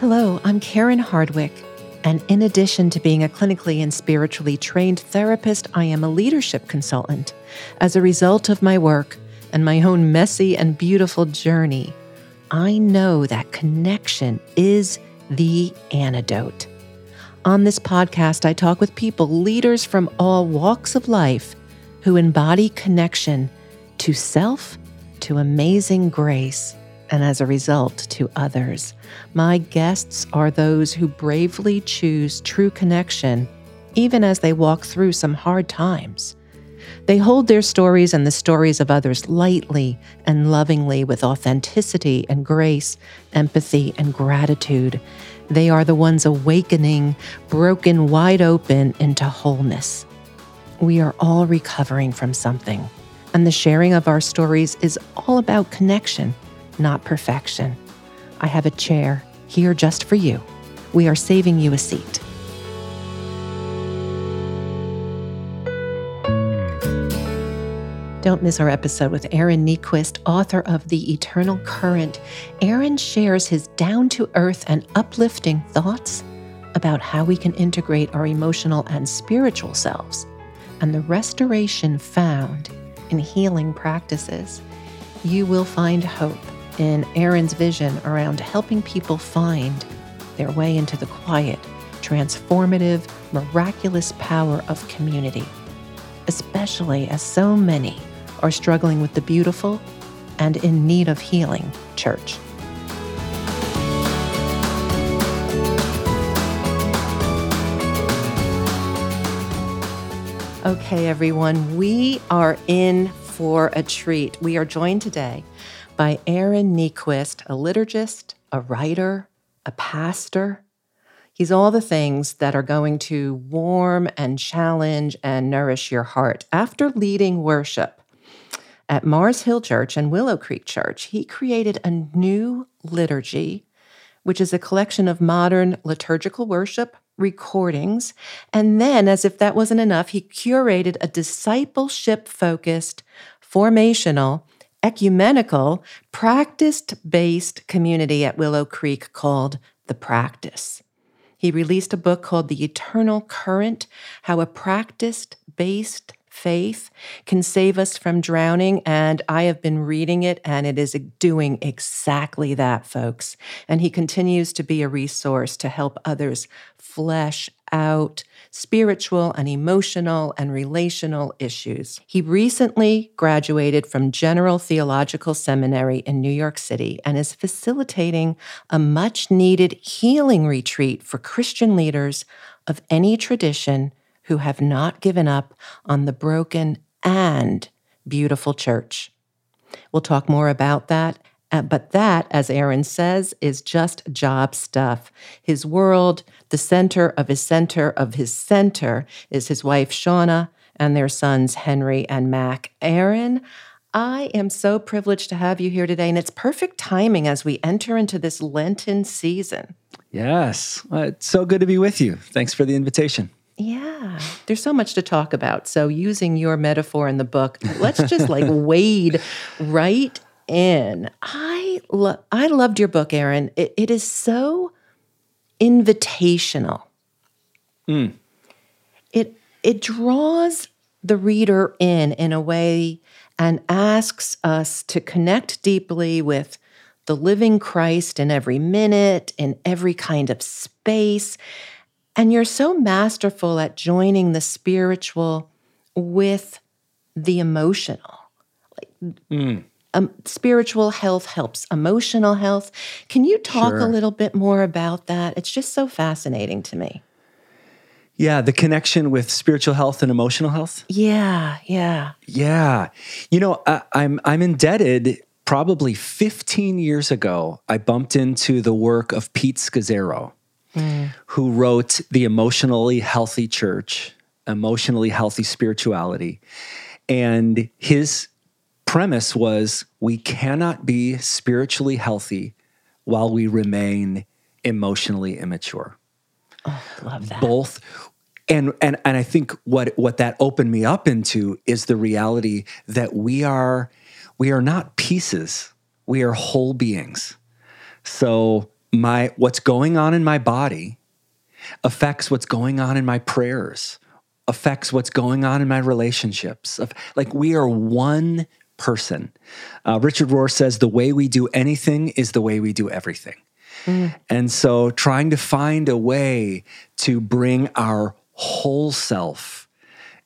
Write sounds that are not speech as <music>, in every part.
Hello, I'm Karen Hardwick. And in addition to being a clinically and spiritually trained therapist, I am a leadership consultant. As a result of my work and my own messy and beautiful journey, I know that connection is the antidote. On this podcast, I talk with people, leaders from all walks of life, who embody connection to self, to amazing grace, and as a result, to others. My guests are those who bravely choose true connection, even as they walk through some hard times. They hold their stories and the stories of others lightly and lovingly with authenticity and grace, empathy and gratitude. They are the ones awakening, broken wide open into wholeness. We are all recovering from something, and the sharing of our stories is all about connection not perfection. I have a chair here just for you. We are saving you a seat. Don't miss our episode with Aaron Niequist, author of The Eternal Current. Aaron shares his down to earth and uplifting thoughts about how we can integrate our emotional and spiritual selves and the restoration found in healing practices. You will find hope in Aaron's vision around helping people find their way into the quiet, transformative, miraculous power of community, especially as so many are struggling with the beautiful and in need of healing church. Okay, everyone, we are in for a treat. We are joined today by Aaron Niequist, a liturgist, a writer, a pastor. He's all the things that are going to warm and challenge and nourish your heart. After leading worship at Mars Hill Church and Willow Creek Church, he created a new liturgy, which is a collection of modern liturgical worship recordings. And then, as if that wasn't enough, he curated a discipleship focused, formational, ecumenical, practice based community at Willow Creek called The Practice. He released a book called The Eternal Current How a Practice Based Faith Can Save Us from Drowning. And I have been reading it, and it is doing exactly that, folks. And he continues to be a resource to help others flesh out spiritual and emotional and relational issues. He recently graduated from General Theological Seminary in New York City and is facilitating a much needed healing retreat for Christian leaders of any tradition who have not given up on the broken and beautiful church. We'll talk more about that uh, but that, as Aaron says, is just job stuff. His world, the center of his center of his center, is his wife, Shauna, and their sons, Henry and Mac. Aaron, I am so privileged to have you here today, and it's perfect timing as we enter into this Lenten season. Yes, it's so good to be with you. Thanks for the invitation. Yeah, there's so much to talk about. So, using your metaphor in the book, let's just like <laughs> wade right in. I lo- I loved your book, Aaron. It, it is so invitational. Mm. It it draws the reader in in a way and asks us to connect deeply with the living Christ in every minute, in every kind of space. And you're so masterful at joining the spiritual with the emotional. Like, mm um, spiritual health helps emotional health. Can you talk sure. a little bit more about that? It's just so fascinating to me. Yeah, the connection with spiritual health and emotional health. Yeah, yeah, yeah. You know, I, I'm I'm indebted. Probably 15 years ago, I bumped into the work of Pete Scazzero, mm. who wrote The Emotionally Healthy Church, Emotionally Healthy Spirituality. And his premise was we cannot be spiritually healthy while we remain emotionally immature. Oh, love that. Both and and and I think what what that opened me up into is the reality that we are we are not pieces. We are whole beings. So my what's going on in my body affects what's going on in my prayers, affects what's going on in my relationships. Like we are one person. Uh, Richard Rohr says the way we do anything is the way we do everything. Mm. And so trying to find a way to bring our whole self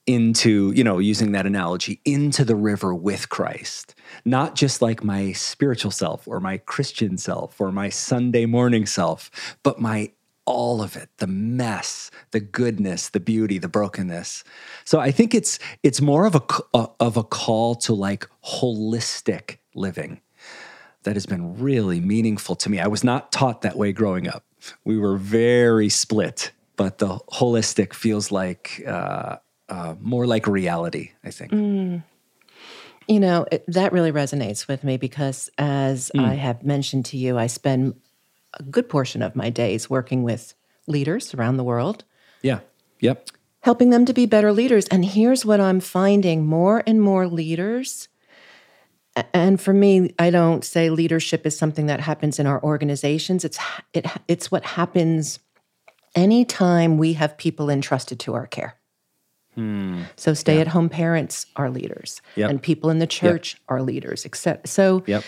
into, you know, using that analogy, into the river with Christ. Not just like my spiritual self or my Christian self or my Sunday morning self, but my all of it the mess the goodness the beauty the brokenness. So i think it's it's more of a, a, of a call to like holistic living that has been really meaningful to me. I was not taught that way growing up. We were very split but the holistic feels like uh, uh, more like reality i think mm. you know it, that really resonates with me because as mm. i have mentioned to you i spend a good portion of my days working with leaders around the world. Yeah. Yep. Helping them to be better leaders. And here's what I'm finding more and more leaders. And for me, I don't say leadership is something that happens in our organizations. It's it, it's what happens anytime we have people entrusted to our care. Hmm. So stay at home parents are leaders, yep. and people in the church yep. are leaders. Except so, yep.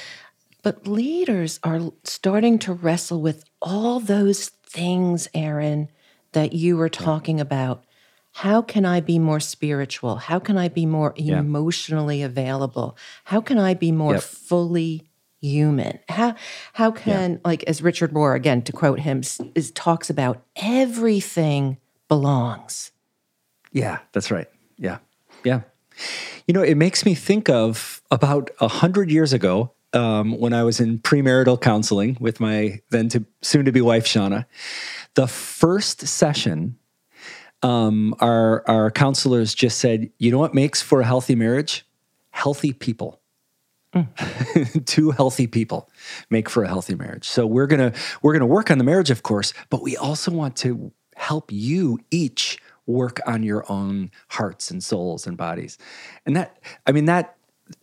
But leaders are starting to wrestle with all those things, Aaron, that you were talking about. How can I be more spiritual? How can I be more emotionally available? How can I be more fully human? How how can like as Richard Rohr again to quote him is talks about everything belongs. Yeah, that's right. Yeah. Yeah. You know, it makes me think of about a hundred years ago, um, when I was in premarital counseling with my then to soon to be wife Shauna. The first session, um, our our counselors just said, "You know what makes for a healthy marriage? Healthy people." Mm. <laughs> Two healthy people make for a healthy marriage. So we're gonna we're gonna work on the marriage, of course, but we also want to help you each work on your own hearts and souls and bodies. And that, I mean, that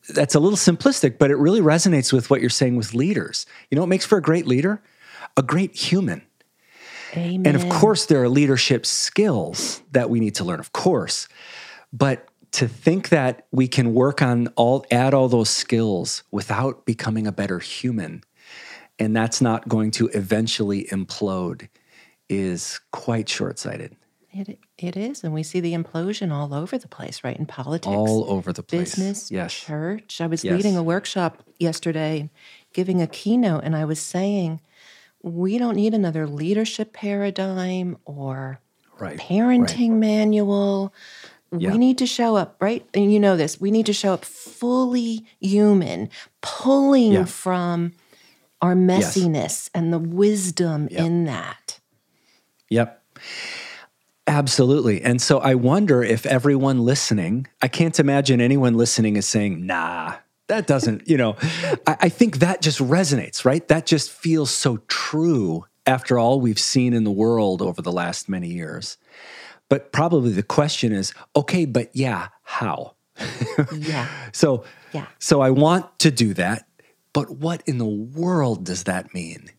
that's a little simplistic, but it really resonates with what you're saying with leaders. You know what makes for a great leader? A great human. Amen. And of course, there are leadership skills that we need to learn, of course. But to think that we can work on all, add all those skills without becoming a better human, and that's not going to eventually implode, is quite short sighted. It it is, and we see the implosion all over the place, right? In politics, all over the place, business, yes. church. I was yes. leading a workshop yesterday, giving a keynote, and I was saying we don't need another leadership paradigm or right. parenting right. manual. Yeah. We need to show up, right? And you know this. We need to show up fully human, pulling yeah. from our messiness yes. and the wisdom yep. in that. Yep. Absolutely. And so I wonder if everyone listening, I can't imagine anyone listening is saying, nah, that doesn't, you know, I, I, think that just resonates, right? That just feels so true after all we've seen in the world over the last many years. But probably the question is, okay, but yeah, how? yeah. <laughs> So, yeah. So I want to do that, but what in the world does that mean?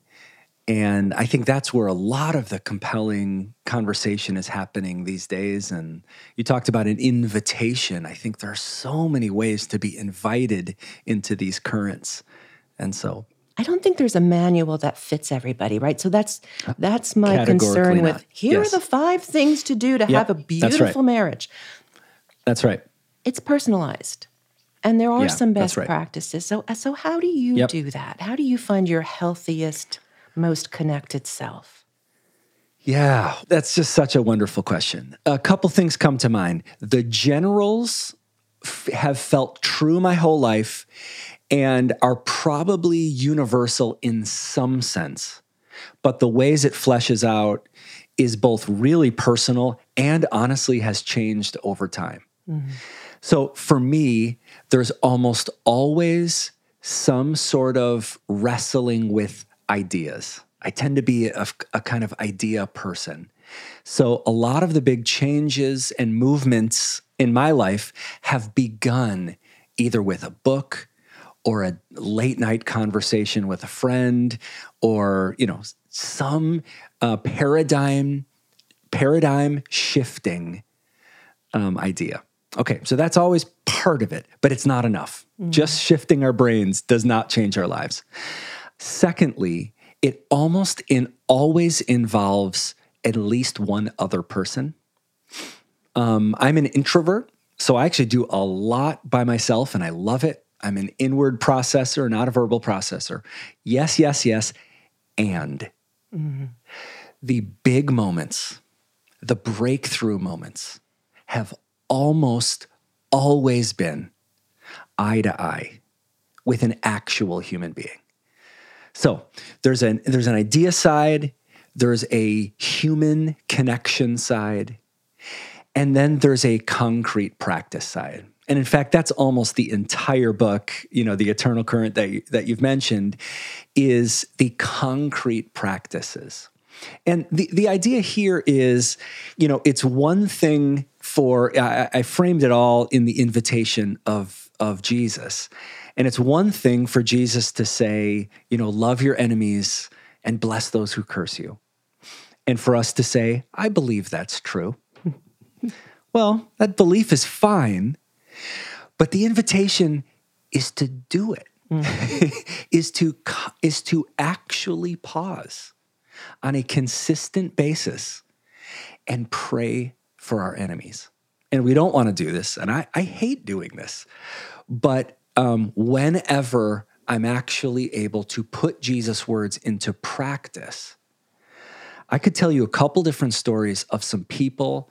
And I think that's where a lot of the compelling conversation is happening these days. And you talked about an invitation. I think there are so many ways to be invited into these currents. And so I don't think there's a manual that fits everybody, right? So that's uh, that's my concern with not. here yes. are the five things to do to yep, have a beautiful right. marriage. That's right. It's personalized. And there are yeah, some best right. practices. So uh, so how do you yep. do that? How do you find your healthiest most connected self? Yeah, that's just such a wonderful question. A couple things come to mind. The generals f- have felt true my whole life and are probably universal in some sense. But the ways it fleshes out is both really personal and honestly has changed over time. Mm-hmm. So for me, there's almost always some sort of wrestling with ideas. I tend to be a, a, kind of idea person. So a lot of the big changes and movements in my life have begun either with a book or a late night conversation with a friend or, you know, some uh, paradigm paradigm shifting um, idea. Okay, so that's always part of it, but it's not enough. Mm. Just shifting our brains does not change our lives. Secondly, it almost in always involves at least one other person. Um, I'm an introvert, so I actually do a lot by myself and I love it. I'm an inward processor, not a verbal processor. Yes, yes, yes, and mm-hmm. the big moments, the breakthrough moments have almost always been eye to eye with an actual human being. So there's an there's an idea side, there's a human connection side, and then there's a concrete practice side. And in fact, that's almost the entire book, you know, the eternal current that, you, that you've mentioned is the concrete practices. And the, the idea here is, you know, it's one thing for, I, I framed it all in the invitation of, of Jesus. And it's one thing for Jesus to say, you know, love your enemies and bless those who curse you. And for us to say, I believe that's true. <laughs> well, that belief is fine, but the invitation is to do it. Mm. <laughs> is to is to actually pause on a consistent basis and pray for our enemies. And we don't want to do this, and I, I hate doing this, but um, whenever I'm actually able to put Jesus' words into practice, I could tell you a couple different stories of some people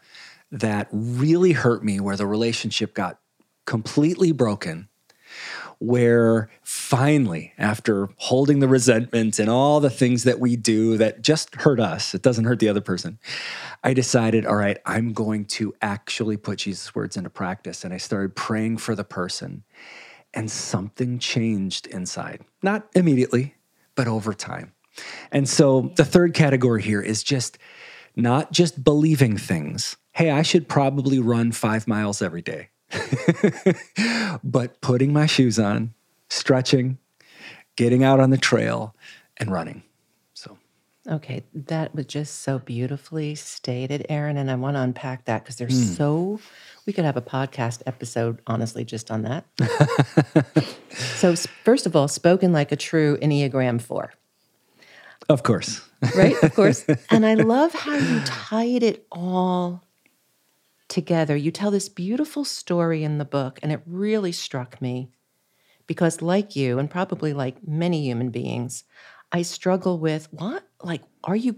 that really hurt me where the relationship got completely broken. Where finally, after holding the resentment and all the things that we do that just hurt us, it doesn't hurt the other person, I decided, all right, I'm going to actually put Jesus' words into practice. And I started praying for the person and something changed inside. Not immediately, but over time. And so the third category here is just not just believing things. Hey, I should probably run five miles every day, <laughs> but putting my shoes on, stretching, getting out on the trail, and running. So, okay, that was just so beautifully stated, Aaron. And I want to unpack that because there's mm. so we could have a podcast episode, honestly, just on that. <laughs> so, first of all, spoken like a true Enneagram 4. Of course. right? Of course. <laughs> And I love how you tied it all together. You tell this beautiful story in the book, and it really struck me because, like you, and probably like many human beings, I struggle with what? Like, are you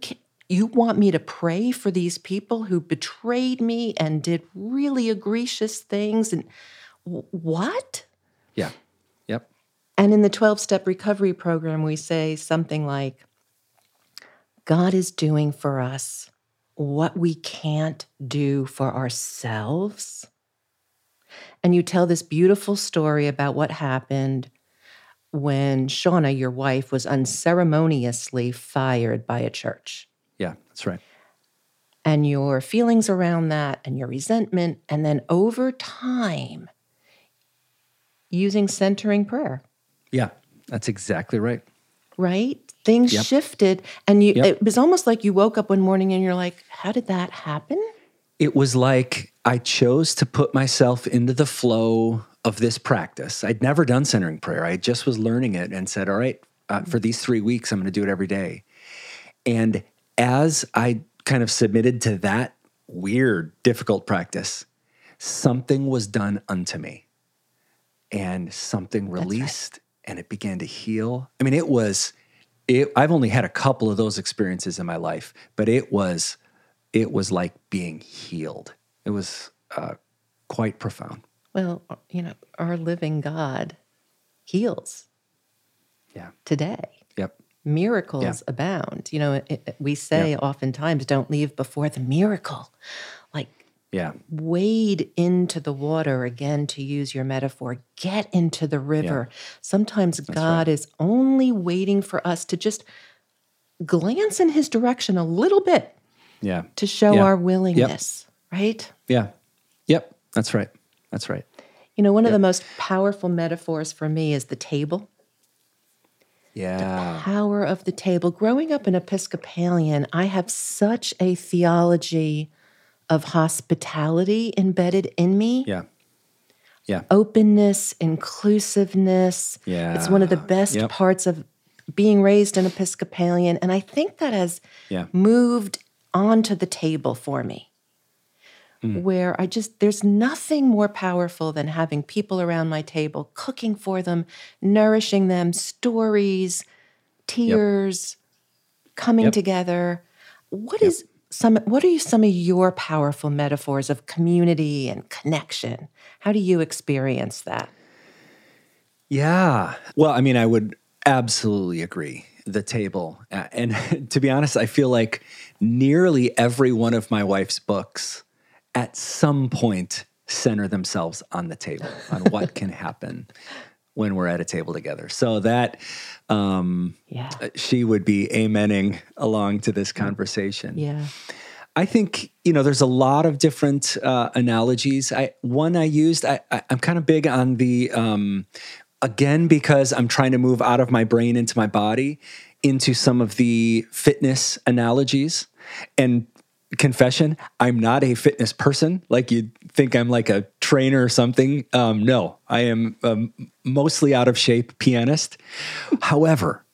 you want me to pray for these people who betrayed me and did really egregious things and what? Yeah. Yep. And in the 12 step recovery program we say something like god is doing for us what we can't do for ourselves. And you tell this beautiful story about what happened when shauna your wife was unceremoniously fired by a church that's right. And your feelings around that and your resentment. And then over time, using centering prayer. Yeah, that's exactly right. Right? Things yep. shifted. And you yep. it was almost like you woke up one morning and you're like, how did that happen? It was like I chose to put myself into the flow of this practice. I'd never done centering prayer. I just was learning it and said, all right, uh, for these three weeks, I'm going to do it every day. And as I kind of submitted to that weird, difficult practice, something was done unto me and something released right. and it began to heal. I mean, it was, it, I've only had a couple of those experiences in my life, but it was, it was like being healed. It was uh, quite profound. Well, you know, our living God heals. Yeah. Today. Yep miracles yeah. abound. You know, it, it, we say yeah. oftentimes, don't leave before the miracle. Like, yeah. wade into the water again, to use your metaphor, get into the river. Yeah. Sometimes That's God right. is only waiting for us to just glance in his direction a little bit. Yeah. To show our willingness, yep. right? Yeah. Yep. That's right. That's right. You know, one of the most powerful metaphors for me is the table. Yeah. Power of the table. Growing up an Episcopalian, I have such a theology of hospitality embedded in me. Yeah. Yeah. Openness, inclusiveness. Yeah. It's one of the best Yep. parts of being raised an Episcopalian. And I think that has Yeah. moved onto the table for me. Mm. Where I just, there's nothing more powerful than having people around my table, cooking for them, nourishing them, stories, tears, coming Yep. together. What is some, what are you, some of your powerful metaphors of community and connection? How do you experience that? Yeah. Well, I mean, I would absolutely agree. The table. Uh, And <laughs> to be honest, I feel like nearly every one of my wife's books at some point center themselves on the table, on what can <laughs> happen when we're at a table together. So that um, Yeah. she would be amening along to this conversation. Yeah. I think you know there's a lot of different uh, analogies. I one I used. I, I I'm kind of big on the um, again because I'm trying to move out of my brain into my body into some of the fitness analogies and confession i'm not a fitness person like you'd think i'm like a trainer or something. Um, no i am um, mostly out of shape pianist. However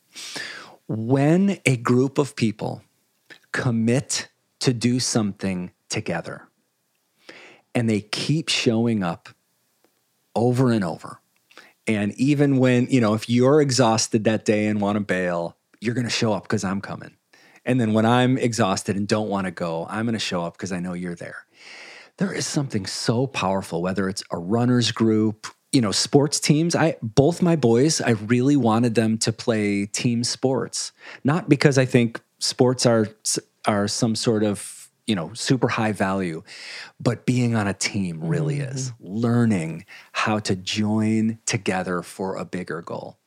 when a group of people commit to do something together and they keep showing up over and over and even when you know if you're exhausted that day and want to bail you're going to show up because i'm coming and then when i'm exhausted and don't want to go i'm going to show up because i know you're there. There is something so powerful whether it's a runners group you know sports teams. I both my boys i really wanted them to play team sports. Not because i think sports are are some sort of you know super high value but being on a team really mm-hmm. is. Learning how to join together for a bigger goal.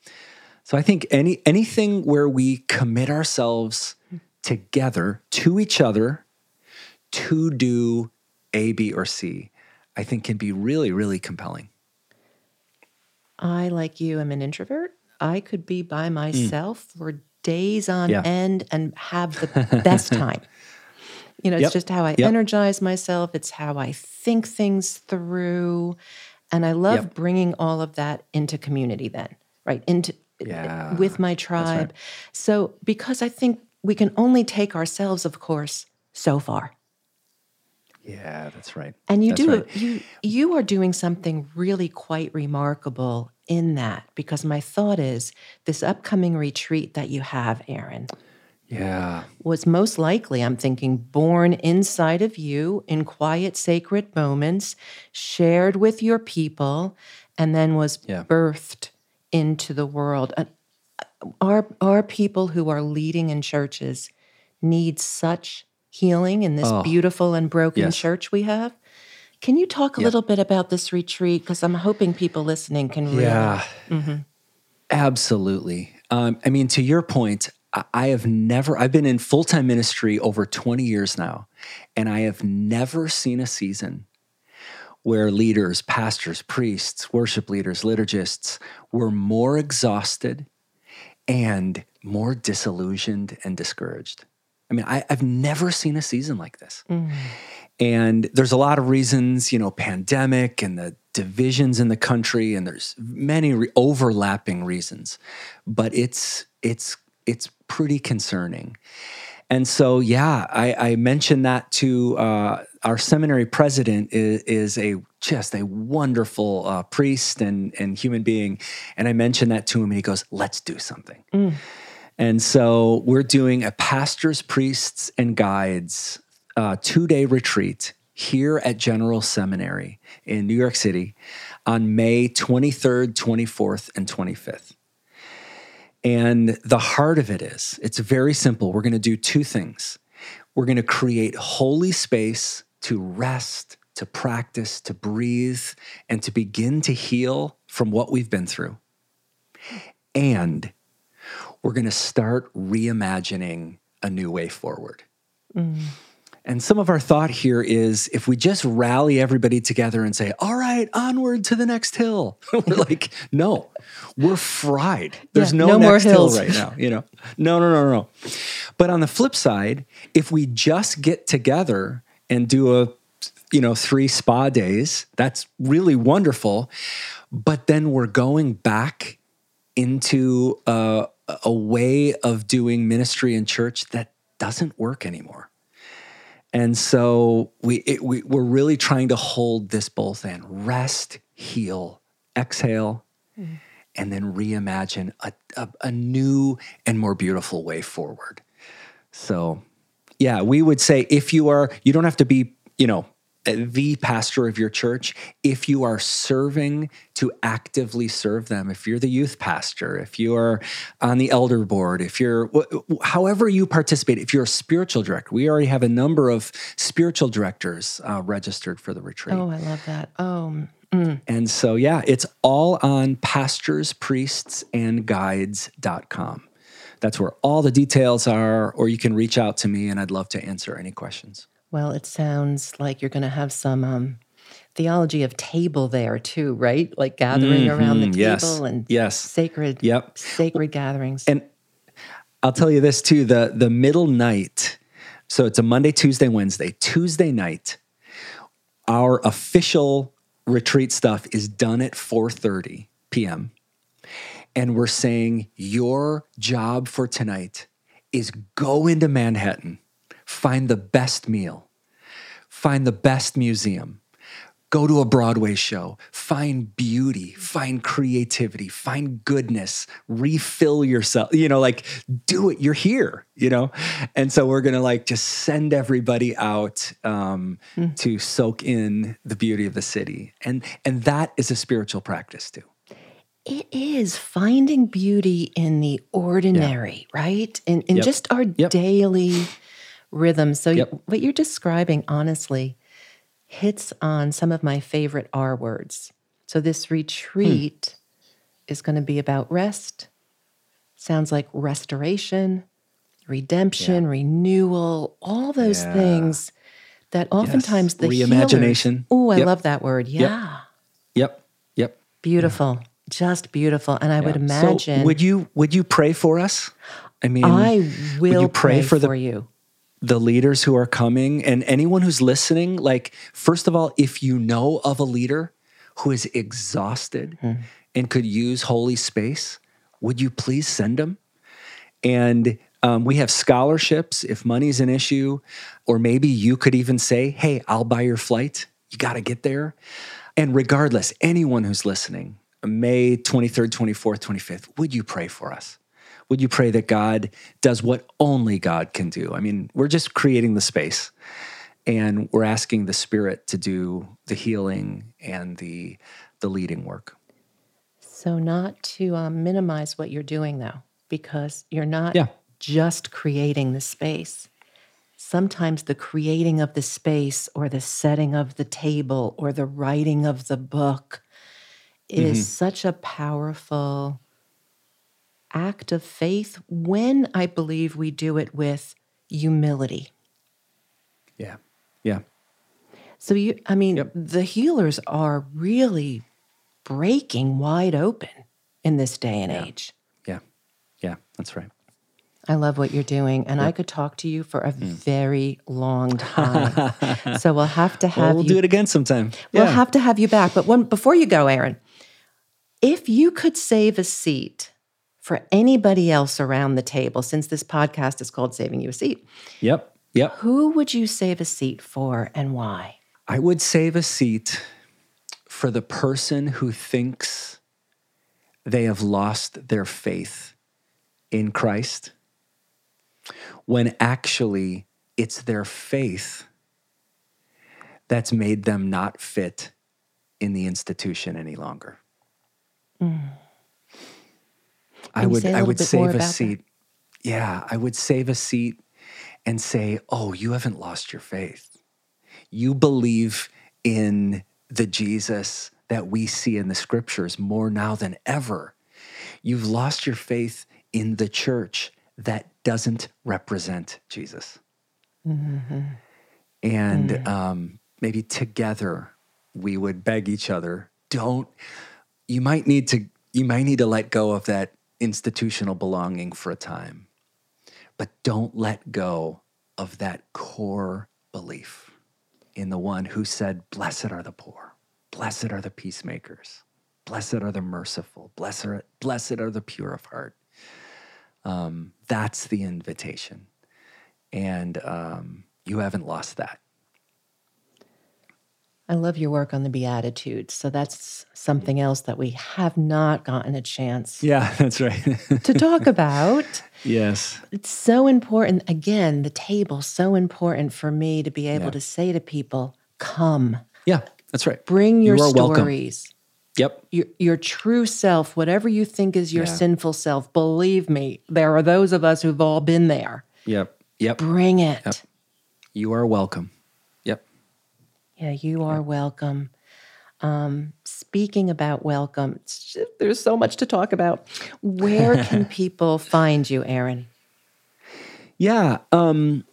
So i think any anything where we commit ourselves together to each other to do a b or c i think can be really really compelling I, like you, am an introvert. I could be by myself for days on Mm. Yeah. end and have the <laughs> best time. You know, it's Yep. just how I Yep. energize myself, it's how I think things through. And I love Yep. bringing all of that into community then, right? Into Yeah, with my tribe. So because I think we can only take ourselves, of course, so far. yeah that's right And you That's do right. you you are doing something really quite remarkable in that because my thought is this upcoming retreat that you have, Aaron, yeah was most likely, I'm thinking, born inside of you in quiet, sacred moments, shared with your people, and then was Yeah. birthed into the world. Our, our people who are leading in churches need such healing in this Oh, beautiful and broken yes. church we have. Can you talk a little bit about this retreat? Because I'm hoping people listening can really. Yeah, absolutely. Um, I mean, to your point, I, I have never, I've been in full time ministry over 20 years now, and I have never seen a season where leaders, pastors, priests, worship leaders, liturgists were more exhausted and more disillusioned and discouraged. I mean, I, I've never seen a season like this. And there's a lot of reasons, you know, pandemic and the divisions in the country, and there's many re- overlapping reasons, but it's it's it's pretty concerning. And so, yeah, I, I mentioned that to uh, our seminary president is, is a just a wonderful uh, priest and and human being, and I mentioned that to him, and he goes, "Let's do something." And so we're doing a pastors, priests, and guides uh, two day retreat here at General Seminary in New York City on May 23rd, 24th, and 25th. And the heart of it is it's very simple. We're going to do two things. We're going to create holy space to rest, to practice, to breathe, and to begin to heal from what we've been through. And we're going to start reimagining a new way forward. Mm. And some of our thought here is if we just rally everybody together and say, all right, onward to the next hill. <laughs> we're like, no, we're fried. There's Yeah, no, no more next hill hills. right now, you know? No, no, no, no. But on the flip side, if we just get together and do a, you know, three spa days, that's really wonderful. But then we're going back into a, a way of doing ministry in church that doesn't work anymore. And so we, it, we we're really trying to hold this both in rest, heal, exhale, mm. and then reimagine a, a, a new and more beautiful way forward. So, yeah, we would say if you are, you don't have to be, you know, the pastor of your church. If you are serving to actively serve them, if you're the youth pastor, if you are on the elder board, if you're, however you participate, if you're a spiritual director, we already have a number of spiritual directors uh, registered for the retreat. Oh, I love that. Oh, And so, yeah, it's all on pastorspriestsandguides.com. That's where all the details are, or you can reach out to me and I'd love to answer any questions. well, it sounds like you're going to have some um, theology of table there too, right? Like gathering around the Mhm, table yes, and yes. sacred, Yep. sacred gatherings. And I'll tell you this too the, the middle night, so it's a Monday, Tuesday, Wednesday. Tuesday night, our official retreat stuff is done at 4:30 p.m. And we're saying your job for tonight is go into Manhattan, find the best meal, find the best museum, go to a Broadway show, find beauty, find creativity, find goodness, refill yourself, you know, like do it. You're here, you know? And so we're going to like just send everybody out um, to soak in the beauty of the city. And, and that is a spiritual practice too. It is finding beauty in the ordinary, right? In, in Yep. just our Yep. daily rhythm. So, Yep. what you're describing, honestly, hits on some of my favorite R words. So, this hmm. retreat is going to be about rest. Sounds like restoration, redemption, renewal, all those Yeah. things that oftentimes the Reimagination. Oh, I love that word. Yeah. Yep. Yep. Beautiful. Just beautiful. And I would imagine. So would you would you pray for us? I mean, I will you pray pray, for for, you. the leaders who are coming and anyone who's listening, like, first of all, if you know of a leader who is exhausted and could use holy space, would you please send them? And um, we have scholarships if money's an issue, or maybe you could even say, hey, I'll buy your flight. You got to get there. And regardless, anyone who's listening, May 23rd, 24th, 25th, would you pray for us? Would you pray that God does what only God can do? I mean, we're just creating the space and we're asking the Spirit to do the healing and the, the leading work. So, not to um, minimize what you're doing, though, because you're not Yeah. just creating the space. Sometimes the creating of the space or the setting of the table or the writing of the book is Mm-hmm. such a powerful act of faith when I believe we do it with humility. Yeah. Yeah. So you I mean Yep. the healers are really breaking wide open in this day and age. Yeah. Yeah. That's right. I love what you're doing and I could talk to you for a Hmm. very long time. <laughs> so we'll have to Well, have we'll you do it again sometime. We'll Yeah. have to have you back. But one before you go, Aaron, if you could save a seat for anybody else around the table, since this podcast is called Saving You a Seat, Yep. Yep. who would you save a seat for and why? I would save a seat for the person who thinks they have lost their faith in Christ when actually it's their faith that's made them not fit in the institution any longer. Mm. I would I would save a about that? seat. Yeah, I would save a seat and say, "Oh, you haven't lost your faith. You believe in the Jesus that we see in the scriptures more now than ever. You've lost your faith in the church that doesn't represent Jesus. And um, maybe together we would beg each other, don't, you might need to, you might need to let go of that institutional belonging for a time, but don't let go of that core belief in the one who said, Blessed are the poor, blessed are the peacemakers, blessed are the merciful, blessed are, blessed are the pure of heart. Um, that's the invitation. And um, you haven't lost that. I love your work on the Beatitudes. So that's mm-hmm. something else that we have not gotten a chance Yeah, <laughs> that's right. to talk about. <laughs> yes. It's so important. Again, the table, so important for me to be able Yeah. to say to people, come, Yeah, that's right. bring your You are welcome. stories. Yep. Your, your true self, whatever you think is your Yeah. sinful self, believe me, there are those of us who've all been there. Yep. Yep. Bring it. Yep. You are welcome. Yeah, you are welcome. Um, speaking about welcome, it's ju- there's so much to talk about. Where can <laughs> people find you, Aaron? Yeah. Um,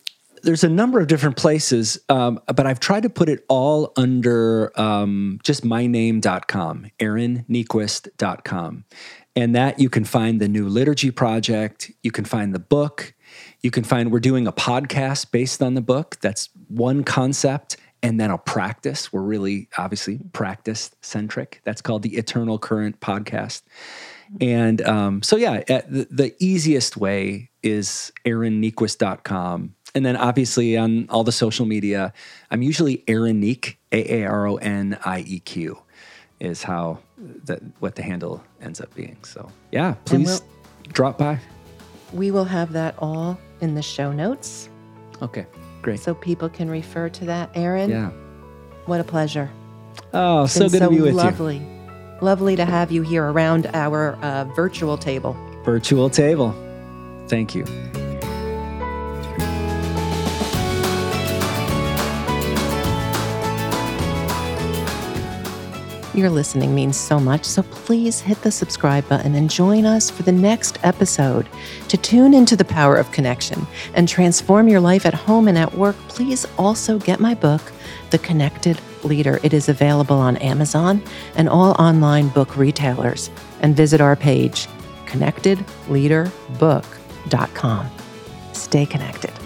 there's a number of different places, um, but I've tried to put it all under um, just myname.com, aaronniequist.com. And that you can find the new liturgy project. You can find the book. You can find, we're doing a podcast based on the book. That's one concept. And then a practice. We're really obviously practice centric. That's called the Eternal Current Podcast. And um, so, yeah, uh, the, the easiest way is aaronniequist.com. And then obviously on all the social media, I'm usually Aaron Neek, A A R O N I E Q, is how that what the handle ends up being. So, yeah, please drop by. We will have that all in the show notes Okay, great. so people can refer to that. Aaron, Yeah. what a pleasure. Oh, It's so been good to be with lovely. Lovely to have you here around our uh, virtual table. Virtual table. Thank you. Your listening means so much, so please hit the subscribe button and join us for the next episode. To tune into the power of connection and transform your life at home and at work, please also get my book, The Connected Leader. It is available on Amazon and all online book retailers. And visit our page, connectedleaderbook.com. Stay connected.